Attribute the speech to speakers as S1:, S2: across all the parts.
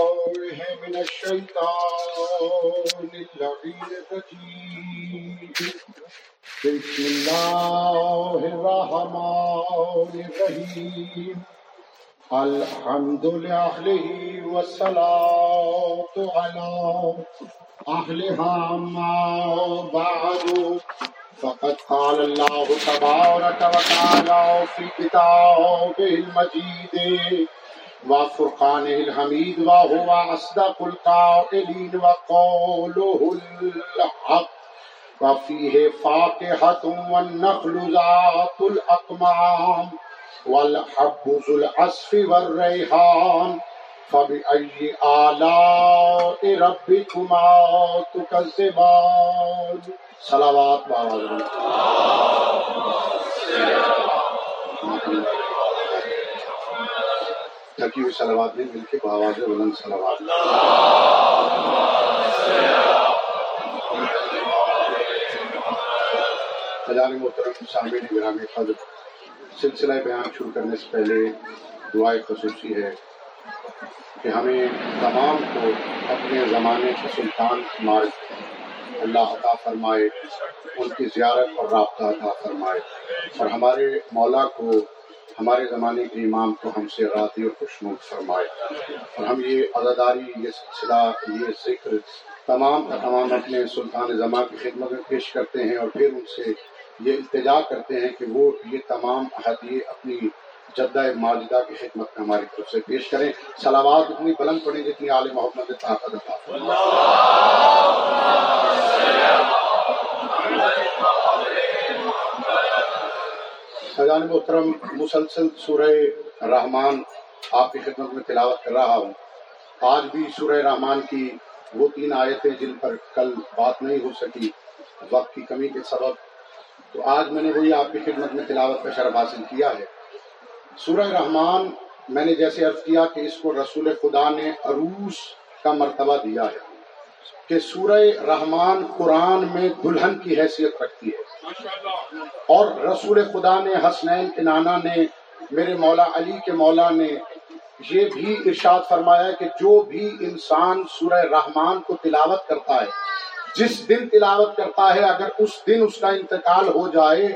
S1: من الشيطان اللعين الرجيم بسم الله الرحمن الرحيم الحمد لأهله والصلاة على أهلها ما بعد فقد قال الله تبارك وتعالى في كتابه المجيد وفرقانه الحميد وهو أصدق القائلين وقوله الحق وفيه فاكهة والنخل ذات الأقمام والحب ذو العصف والريحان فبأي آلاء ربكما تكذبان؟ صلوات بابا تھکی ہوئی سلوات نہیں مل کے بآواز بلند سلوات خزان محترم سامعین گرامی قدر سلسلہ بیان شروع کرنے سے پہلے دعائیں خصوصی ہے کہ ہمیں تمام کو اپنے زمانے کے سلطان مارک اللہ عطا فرمائے، ان کی زیارت اور رابطہ عطا فرمائے اور ہمارے مولا کو ہمارے زمانے کے امام کو ہم سے راضی اور خوشنود فرمائے اور ہم یہ عزاداری یہ سلسلہ، یہ ذکر تمام کا تمام اپنے سلطان زماں کی خدمت میں پیش کرتے ہیں اور پھر ان سے یہ التجا کرتے ہیں کہ وہ یہ تمام احادیے اپنی جدہ ماجدہ کی خدمت میں ہماری طرف سے پیش کریں۔ سلاوات اتنی بلند پڑیں جتنی عالم محمد طاقت خزان محترم، مسلسل سورہ رحمان آپ کی خدمت میں تلاوت کر رہا ہوں۔ آج بھی سورہ رحمان کی وہ تین آیتیں جن پر کل بات نہیں ہو سکی، وقت کی کمی کے سبب۔ تو آج میں نے وہی آپ کی خدمت میں تلاوت کا شرف حاصل کیا ہے۔ سورہ رحمان میں نے جیسے عرض کیا کہ اس کو رسول خدا نے عروس کا مرتبہ دیا ہے۔ کہ سورہ رحمان قرآن میں دلہن کی حیثیت رکھتی ہے۔ اور رسول خدا نے، حسنین کے نانا نے، میرے مولا علی کے مولا نے یہ بھی ارشاد فرمایا کہ جو بھی انسان سورہ رحمان کو تلاوت کرتا ہے، جس دن تلاوت کرتا ہے، اگر اس دن اس کا انتقال ہو جائے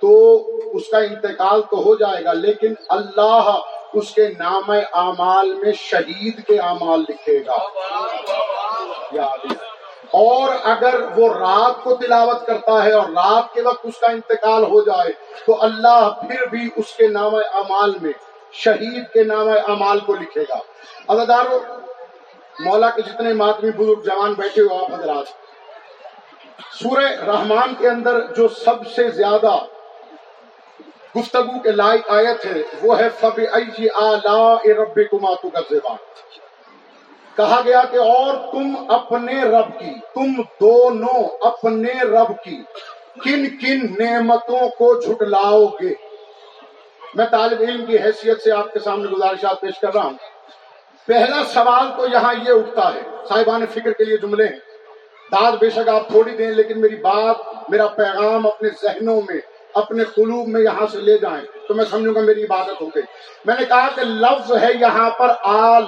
S1: تو اس کا انتقال تو ہو جائے گا، لیکن اللہ اس کے نام اعمال میں شہید کے اعمال لکھے گا۔ اور اگر وہ رات کو تلاوت کرتا ہے اور رات کے وقت اس کا انتقال ہو جائے، تو اللہ پھر بھی اس کے نام اعمال میں، شہید کے نام اعمال کو لکھے گا۔ اللہ مولا کے جتنے ماتمی بزرگ جوان بیٹھے ہو آپ حضرات، سورہ رحمان کے اندر جو سب سے زیادہ گفتگو کے لائق آیت ہے، وہ ہے فب رب کماتو کا کہا گیا کہ اور تم اپنے رب کی، تم دونوں اپنے رب کی کن کن نعمتوں کو جھٹلاؤ گے؟ میں طالب علم کی حیثیت سے آپ کے سامنے گزارشات پیش کر رہا ہوں۔ پہلا سوال تو یہاں یہ اٹھتا ہے، صاحبان فکر کے لیے جملے ہیں۔ داد بے شک آپ تھوڑی دیں، لیکن میری بات، میرا پیغام اپنے ذہنوں میں اپنے قلوب میں یہاں سے لے جائیں۔ تو میں سمجھوں گا میری عبادت ہو گئی۔ میں نے کہا کہ لفظ ہے یہاں پر آ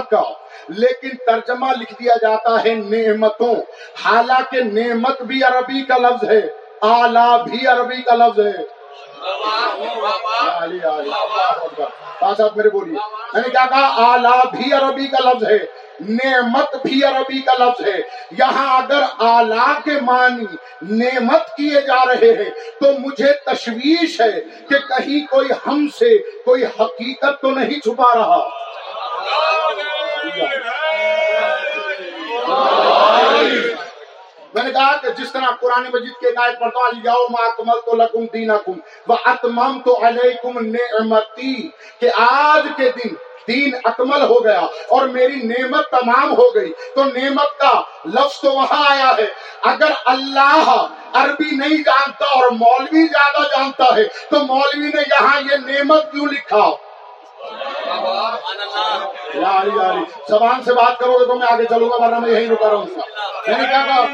S1: کا لیکن ترجمہ لکھ دیا جاتا ہے نعمتوں۔ حالانکہ نعمت بھی عربی کا لفظ ہے، آلہ بھی عربی کا لفظ ہے۔ میرے بولیے۔ میں نے کیا کہا؟ آلہ بھی عربی کا لفظ ہے۔ نعمت بھی عربی کا لفظ ہے۔ یہاں اگر آلہ کے معنی نعمت کیے جا رہے ہیں، تو مجھے تشویش ہے کہ کہیں کوئی ہم سے کوئی حقیقت تو نہیں چھپا رہا۔ میں نے کہا کہ جس طرح قرآن مجید کے قائد پڑھتا علی جاؤ ما اکمل تو لکم دینکم و اتمم تو علیکم نعمتی کہ آج کے دن دین اکمل ہو گیا اور میری نعمت تمام ہو گئی۔ تو نعمت کا لفظ تو وہاں آیا ہے۔ اگر اللہ عربی نہیں جانتا اور مولوی زیادہ جانتا ہے، تو مولوی نے یہاں یہ نعمت کیوں لکھا؟ زبان سے بات کرو گے تو میں آگے چلوں گا، ورنہ میں یہی رکا رہوں گا۔ میں نے کیا کہا؟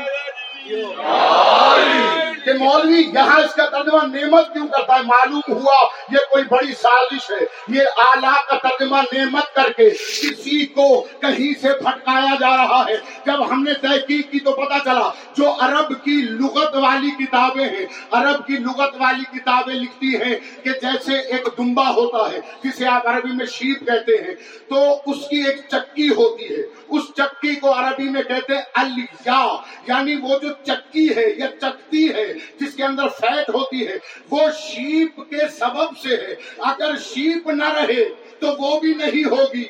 S1: کہ مولوی یہاں اس کا ترجمہ نعمت کیوں کرتا ہے؟ معلوم ہوا یہ کوئی بڑی سازش ہے۔ یہ آلہ کا ترجمہ نعمت کر کے کسی کو کہیں سے پھٹکایا جا رہا ہے۔ جب ہم نے تحقیق کی تو پتا چلا، جو عرب کی لغت والی کتابیں ہیں، عرب کی لغت والی کتابیں لکھتی ہیں کہ جیسے ایک دمبا ہوتا ہے، جسے آپ عربی میں شیپ کہتے ہیں، تو اس کی ایک چکی ہوتی ہے۔ اس چکی کو عربی میں کہتے ہیں الیا یعنی وہ جو چکی ہے، یا چکتی ہے، جس کے اندر فیٹ ہوتی ہے، وہ شیپ کے سبب سے ہے۔ اگر شیپ نہ رہے تو وہ بھی نہیں ہوگی۔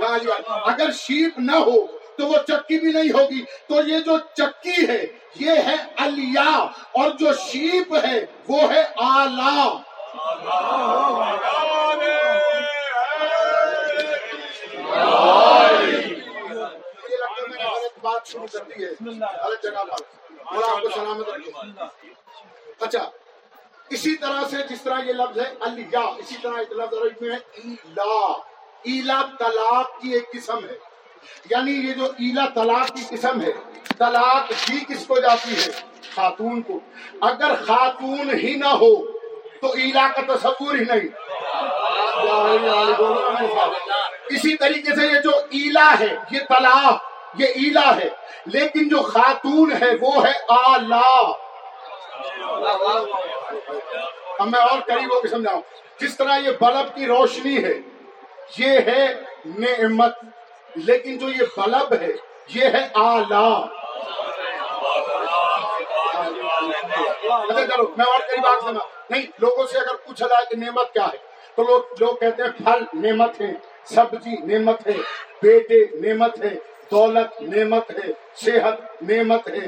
S1: ہاں جی، اگر شیپ نہ ہو تو وہ چکی بھی نہیں ہوگی۔ تو یہ جو چکی ہے، یہ ہے الیا، اور جو شیپ ہے، وہ ہے آلہ۔ شروع کر دی ہے۔ غلط جگہ پر۔ اللہ آپ کو سلامت رکھے۔ اچھا اسی طرح سے جس طرح یہ لفظ ہے، الیا، اسی طرح ایک لفظ عربی میں ہے، ایلا۔ ایلا طلاق کی ایک قسم ہے۔ یعنی یہ جو ایلا طلاق کی قسم ہے، طلاق بھی کس کو جاتی ہے؟ خاتون کو۔ اگر خاتون ہی نہ ہو، تو ایلا کا تصور ہی نہیں۔ اسی طریقے سے یہ جو ایلا ہے، یہ طلاق یہ ایلا ہے۔ لیکن جو خاتون ہے وہ ہے آلہ اب میں اور قریب ہو کے سمجھاؤں۔ جس طرح یہ بلب کی روشنی ہے، یہ ہے نعمت۔ لیکن جو یہ بلب ہے، یہ ہے آلہ اچھا چلو میں اور قریب آگ سنا نہیں، لوگوں سے اگر پوچھا جائے کہ نعمت کیا ہے، تو لوگ لوگ کہتے ہیں پھل نعمت ہے، سبزی نعمت ہے، بیٹے نعمت ہے دولت نعمت ہے، صحت نعمت ہے،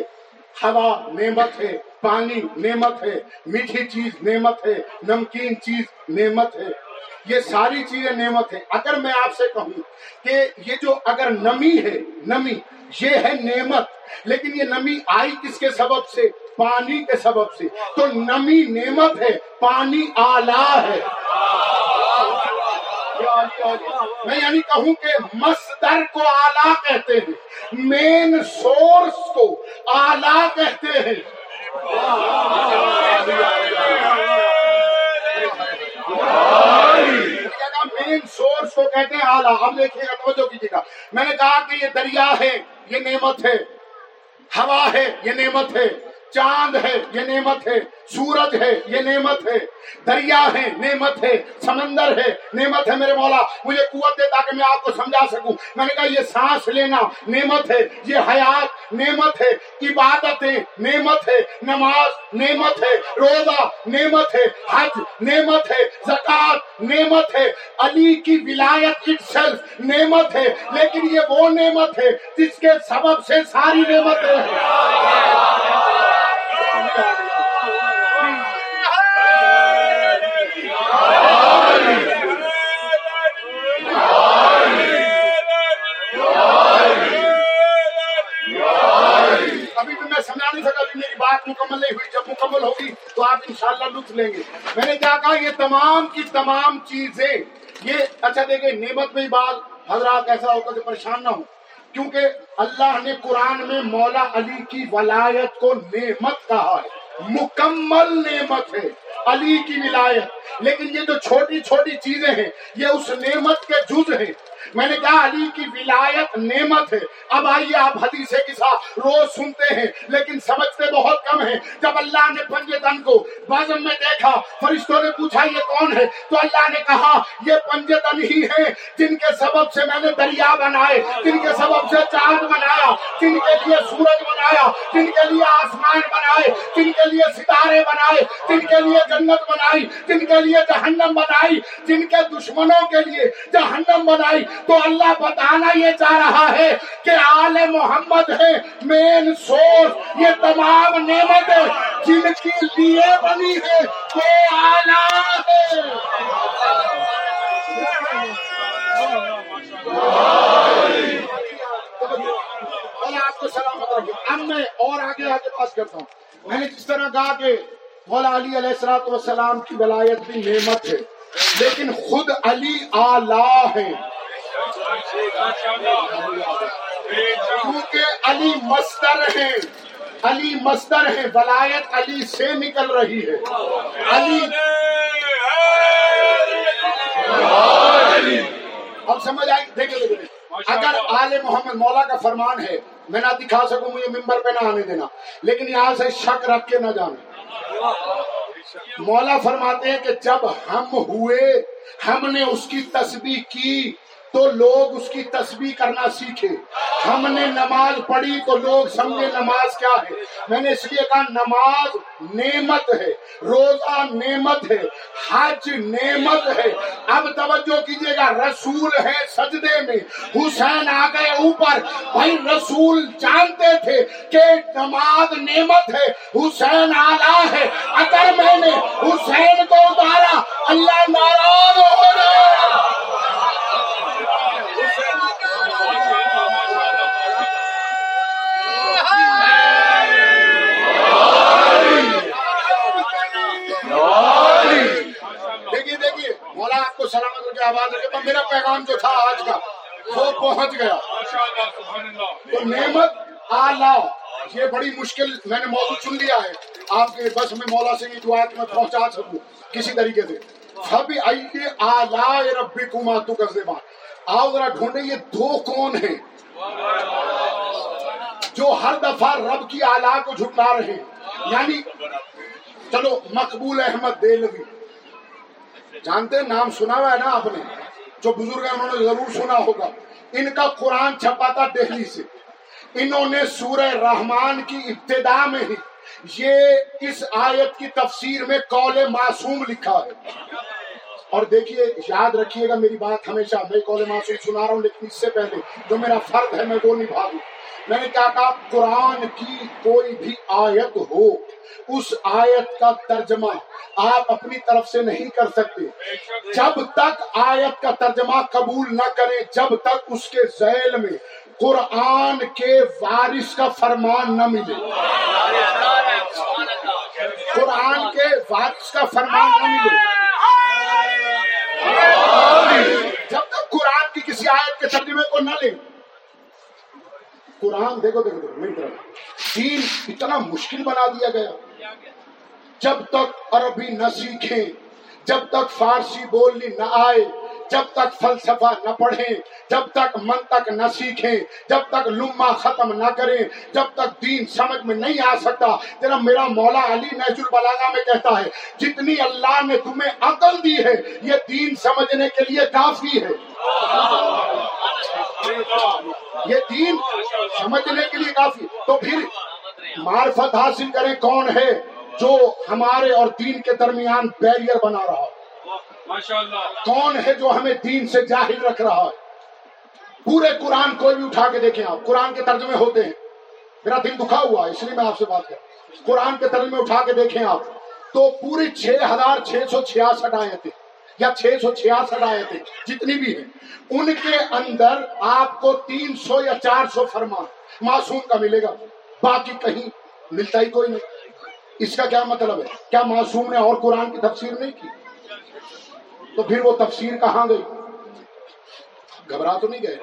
S1: ہوا نعمت ہے، پانی نعمت ہے، میٹھی چیز نعمت ہے، نمکین چیز نعمت ہے۔ یہ ساری چیزیں نعمت ہے اگر میں آپ سے کہوں کہ یہ جو اگر نمی ہے، نمی، یہ ہے نعمت، لیکن یہ نمی آئی کس کے سبب سے؟ پانی کے سبب سے۔ تو نمی نعمت ہے، پانی آلہ ہے۔ میں یعنی کہوں کہ مصدر کو آلہ کہتے ہیں۔ مین سورس کو آلہ کہتے ہیں۔ مین سورس کو کہتے ہیں آلہ۔ اب دیکھیے گا توجہ کیجیے گا۔ میں نے کہا کہ یہ دریا ہے، یہ نعمت ہے۔ ہوا ہے، یہ نعمت ہے۔ چاند ہے یہ نعمت ہے سورج ہے یہ نعمت ہے دریا ہے نعمت ہے سمندر ہے نعمت ہے میرے مولا مجھے قوت دے تاکہ میں آپ کو سمجھا سکوں میں نے کہا یہ سانس لینا نعمت ہے یہ حیات نعمت ہے عبادتیں نعمت ہے نماز نعمت ہے روزہ نعمت ہے حج نعمت ہے زکات نعمت ہے علی کی ولایت اٹ نعمت ہے لیکن یہ وہ نعمت ہے جس کے سبب سے ساری نعمتیں ابھی تو میں سمجھا نہیں سکا میری بات مکمل نہیں ہوئی۔ جب مکمل ہوگی تو آپ انشاءاللہ لطف لیں گے۔ میں نے کیا کہا یہ تمام کی تمام چیزیں، یہ اچھا دیکھیں، نعمت میں بات حضرات ایسا ہوتا کہ پریشان نہ ہو کیونکہ اللہ نے قرآن میں مولا علی کی ولایت کو نعمت کہا ہے۔ مکمل نعمت ہے۔ علی کی ولایت۔ لیکن یہ جو چھوٹی چھوٹی چیزیں ہیں، یہ اس نعمت کے جز ہیں۔ میں نے کہا علی کی ولایت نعمت ہے۔ اب آئیے آپ حدیث قصہ روز سنتے ہیں، لیکن سمجھتے بہت کم ہیں۔ جب اللہ نے پنجے تن کو بازم میں دیکھا، فرشتوں نے پوچھا، یہ کون ہے؟ تو اللہ نے کہا، یہ پنجے تن ہی ہیں جن کے سبب سے میں نے دریا بنائے، جن کے سبب سے چاند بنایا، جن کے لیے سورج بنایا، جن کے لیے آسمان بنائے، جن کے لیے ستارے بنائے، جن کے لیے جنت بنائی، جن کے لیے جہنم بنائی، جن کے دشمنوں کے لیے جہنم بنائی تو اللہ بتانا یہ چاہ رہا ہے کہ آل محمد ہے مین سورس یہ تمام نعمت جن کے لیے بنی ہے، وہ آلہ ہے۔ آپ کو اب میں اور آگے آگے پاس کرتا ہوں۔ میں نے جس طرح کہا کہ مولا علی علیہ السلاط والسلام کی ولایت بھی نعمت ہے، لیکن خود علی آلہ ہے۔ کیونکہ علی مستر ہیں۔ علی مصدر ہے ولایت علی سے نکل رہی ہے۔ علی اب سمجھ آئی؟ دیکھیں دیکھیں اگر آل محمد مولا کا فرمان ہے، میں نہ دکھا سکوں، مجھے ممبر پہ نہ آنے دینا۔ لیکن یہاں سے شک رکھ کے نہ جانے مولا فرماتے ہیں کہ جب ہم ہوئے، ہم نے اس کی تسبیح کی۔ تو لوگ اس کی تسبیح کرنا سیکھے۔ ہم نے نماز پڑھی تو لوگ سمجھے نماز کیا ہے۔ میں نے اس لیے کہا، نماز نعمت ہے، روزہ نعمت ہے، حج نعمت ہے۔ اب توجہ کیجیے گا، رسول ہے سجدے میں۔ حسین آ گئے اوپر۔ بھائی رسول جانتے تھے کہ نماز نعمت ہے، حسین آلہ ہے۔ اگر میں نے حسین کو اتارا، اللہ ناراض ہو گیا کو سلامت کر کے آواز رکھے میرا پیغام جو تھا آج کا وہ پہنچ گیا۔ تو نعمت آلہ یہ بڑی مشکل میں نے موضوع چن لیا ہے۔ آپ کے بس میں مولا سے یہ دعا میں پہنچا سکوں کسی طریقے سے۔ سب آئیے آلہ ربی کما تو زبان۔ آؤ ذرا ڈھونڈے یہ دو کون ہیں؟ جو ہر دفعہ رب کی آلہ کو جھٹلا رہے ہیں۔ یعنی چلو مقبول احمد دہلوی۔ جانتے ہیں، نام سنا ہوا ہے نا آپ نے؟ جو بزرگ ہیں، انہوں نے ضرور سنا ہوگا۔ ان کا قرآن چھپا تھا دہلی سے۔ انہوں نے سورہ رحمان کی ابتدا میں ہی یہ اس آیت کی تفسیر میں قول معصوم لکھا ہے۔ اور دیکھیے، یاد رکھیے گا میری بات ہمیشہ، میں قول معصوم سنا رہا ہوں، لیکن اس سے پہلے جو میرا فرد ہے، میں وہ نبھا دوں۔ میں نے کیا کہا قرآن کی کوئی بھی آیت ہو، اس آیت کا ترجمہ آپ اپنی طرف سے نہیں کر سکتے۔ جب تک آیت کا ترجمہ قبول نہ کریں، جب تک اس کے ذیل میں قرآن کے وارث کا فرمان نہ ملے۔ قرآن کے وارث کا فرمان نہ ملے۔ جب تک قرآن کی کسی آیت کے ترجمے کو نہ لیں قرآن دیکھو دیکھو دیکھو، میری طرف۔ دین اتنا مشکل بنا دیا گیا۔ جب تک عربی نہ سیکھیں، جب تک فارسی بولنی نہ آئے، جب تک فلسفہ نہ پڑھیں، جب تک منطق نہ سیکھیں، جب تک لما ختم نہ کریں، جب تک دین سمجھ میں نہیں آ سکتا۔ تیرا میرا مولا علی نہج البلاغا میں کہتا ہے، جتنی اللہ نے تمہیں عقل دی ہے، یہ دین سمجھنے کے لیے کافی ہے۔ یہ دین سمجھنے کے لیے کافی تو پھر معرفت حاصل کریں کون ہے جو ہمارے اور دین کے درمیان بیریئر بنا رہا کون ہے جو ہمیں دین سے جاہل رکھ رہا ہے۔ پورے قرآن کوئی بھی اٹھا کے دیکھیں آپ۔ قرآن کے ترجمے ہوتے ہیں۔ میرا دل دکھا ہوا ہے، اس لیے میں آپ سے بات کر قرآن کے ترجمے اٹھا کے دیکھیں آپ۔ تو پوری چھ ہزار چھ سو چھیاسٹھ آئے تھے یا چھ سو چھیاسٹھ آئے تھے جتنی بھی ہیں، ان کے اندر آپ کو تین سو یا چار سو فرمان معصوم کا ملے گا۔ باقی کہیں ملتا ہی کوئی نہیں۔ اس کا کیا مطلب ہے؟ کیا معصوم نے اور قرآن کی تفسیر نہیں کی؟ تو پھر وہ تفسیر کہاں گئی؟ گھبرا تو نہیں گئے؟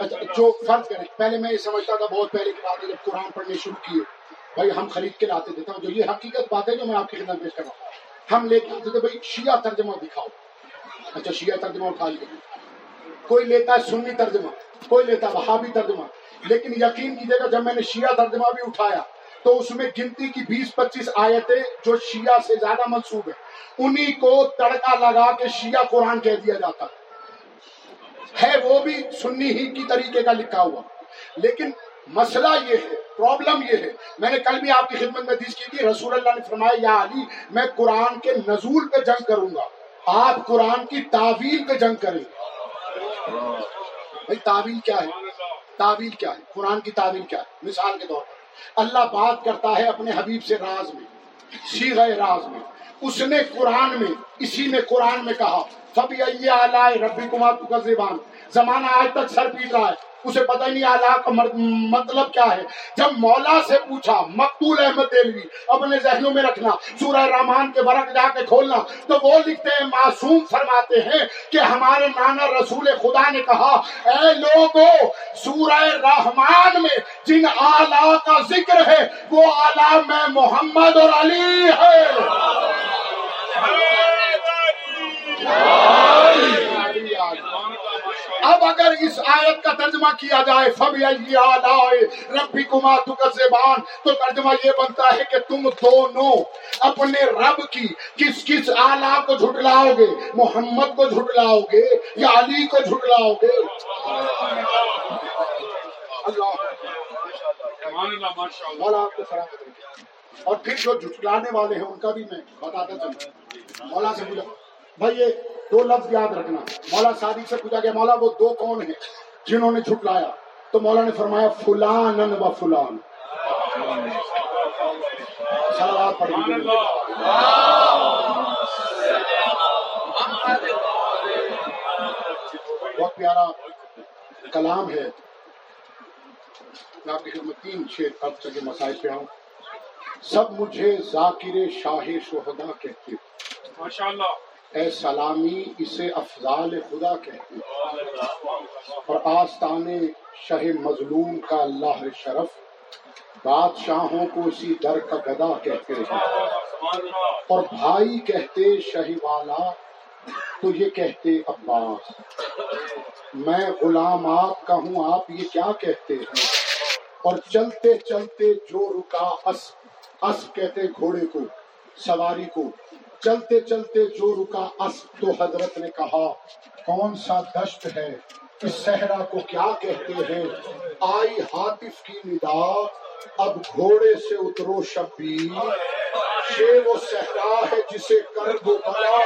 S1: اچھا، جو فرض کریں، پہلے میں یہ سمجھتا تھا، بہت پہلے کی بات ہے، جب قرآن پڑھنے شروع کیے، بھائی ہم خرید کے لاتے تھے۔ جو یہ حقیقت بات ہے جو میں آپ کی خدمت پیش کر رہا ہوں۔ ہم لے کے آتے تھے، بھائی، شیعہ ترجمہ دکھاؤ۔ اچھا شیعہ ترجمہ اٹھا لیا۔ کوئی لیتا ہے سنی ترجمہ، کوئی لیتا ہے وہابی ترجمہ۔ لیکن یقین کیجیے گا، جب میں نے شیعہ ترجمہ بھی اٹھایا، تو اس میں گنتی کی بیس پچیس آیتیں جو شیعہ سے زیادہ منسوب ہے انہی کو تڑکا لگا کے شیعہ قرآن کہہ دیا جاتا ہے وہ بھی سنی ہی کی طریقے کا لکھا ہوا۔ لیکن مسئلہ یہ ہے پرابلم یہ ہے، میں نے کل بھی آپ کی خدمت میں دیش کی تھی، رسول اللہ نے فرمایا، یا علی، میں قرآن کے نزول پہ جنگ کروں گا، آپ قرآن کی تعویل پہ جنگ کریں گے۔ بھائی، تعویل کیا ہے؟ تعویل کیا ہے؟ قرآن کی تعویل کیا ہے؟ مثال کے طور پر، اللہ بات کرتا ہے اپنے حبیب سے راز میں سیغ راز میں، اس نے قرآن میں، اسی نے قرآن میں کہا فبی ربی کمار زبان زمانہ آج تک سر پیٹ رہا ہے۔ اسے پتہ ہی نہیں آلہ کا مطلب کیا ہے؟ جب مولا سے پوچھا مقبول احمد دلوی اپنے ذہنوں میں رکھنا سورہ رحمان کے برق جا کے کھولنا تو وہ لکھتے ہیں معصوم فرماتے ہیں کہ ہمارے نانا رسول خدا نے کہا اے لوگو سورہ رحمان میں جن آلہ کا ذکر ہے وہ آلہ میں محمد اور علی ہے۔ اب اگر اس آیت کا ترجمہ کیا جائے فبی آلائے ربی کما تو زبان تو ترجمہ یہ بنتا ہے کہ تم دونوں اپنے رب کی کس کس آلہ کو جھٹلاؤ گے؟ محمد کو جھٹلاؤ گے یا علی کو جھٹلاؤ گے؟ اور پھر جو جھٹلانے والے ہیں، ان کا بھی میں بتاتا چلوں۔ مولا سے پوچھا بھائی یہ دو لفظ یاد رکھنا۔ مولا صادق سے پوچھا گیا، مولا وہ دو کون ہیں جنہوں نے جھٹلایا۔ تو مولا نے فرمایا فلان و فلان۔ بہت پیارا کلام ہے۔ میں آپ کی خدمت تین چھ اب تک مسائل پہ آؤں۔ سب مجھے ذاکر شاہ شہدا کہتے ماشاء اللہ اے سلامی اسے افضال خدا کہتے ہیں اور آستان شہ مظلوم کا اللہ شرف بادشاہوں کو اسی در کا گدا کہتے ہیں۔ اور بھائی کہتے شہ والا تو یہ کہتے عباس۔ میں غلام آپ کا ہوں، آپ یہ کیا کہتے ہیں؟ اور چلتے چلتے جو رکا اس اس کہتے گھوڑے کو، سواری کو چلتے چلتے جو رکا اس تو حضرت نے کہا، کون سا دشت ہے؟ اس صحرا کو کیا کہتے ہیں؟ آئی حاطف کی ندا، اب گھوڑے سے اترو شبیر یہ وہ صحرا ہے جسے کر دو بلا